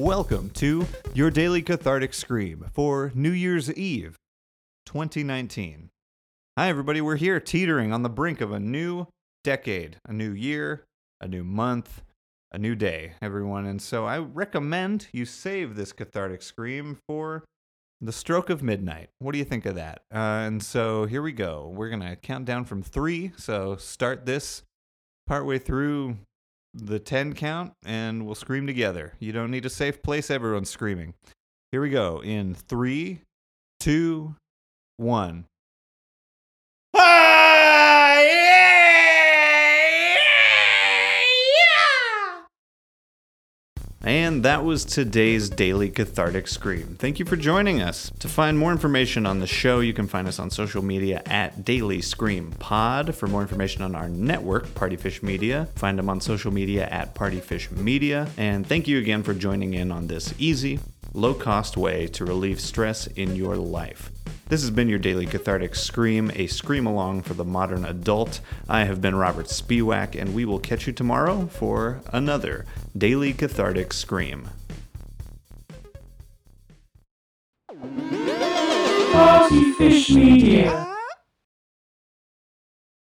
Welcome to your daily cathartic scream for New Year's Eve 2019. Hi, everybody. We're here teetering on the brink of a new decade, a new year, a new month, a new day, everyone. And so I recommend you save this cathartic scream for the stroke of midnight. What do you think of that? Uh, and so here we go. We're going to count down from three. So start this partway through the 10 count and we'll scream together. You don't need a safe place, everyone's screaming. Here we go in three, two, one. And that was today's Daily Cathartic Scream. Thank you for joining us. To find more information on the show, you can find us on social media at Daily Scream Pod. For more information on our network, Partyfish Media, find them on social media at Partyfish Media. And thank you again for joining in on this easy, low cost way to relieve stress in your life. This has been your daily cathartic scream, a scream along for the modern adult. I have been Robert Spiewak, and we will catch you tomorrow for another daily cathartic scream. Fish Media.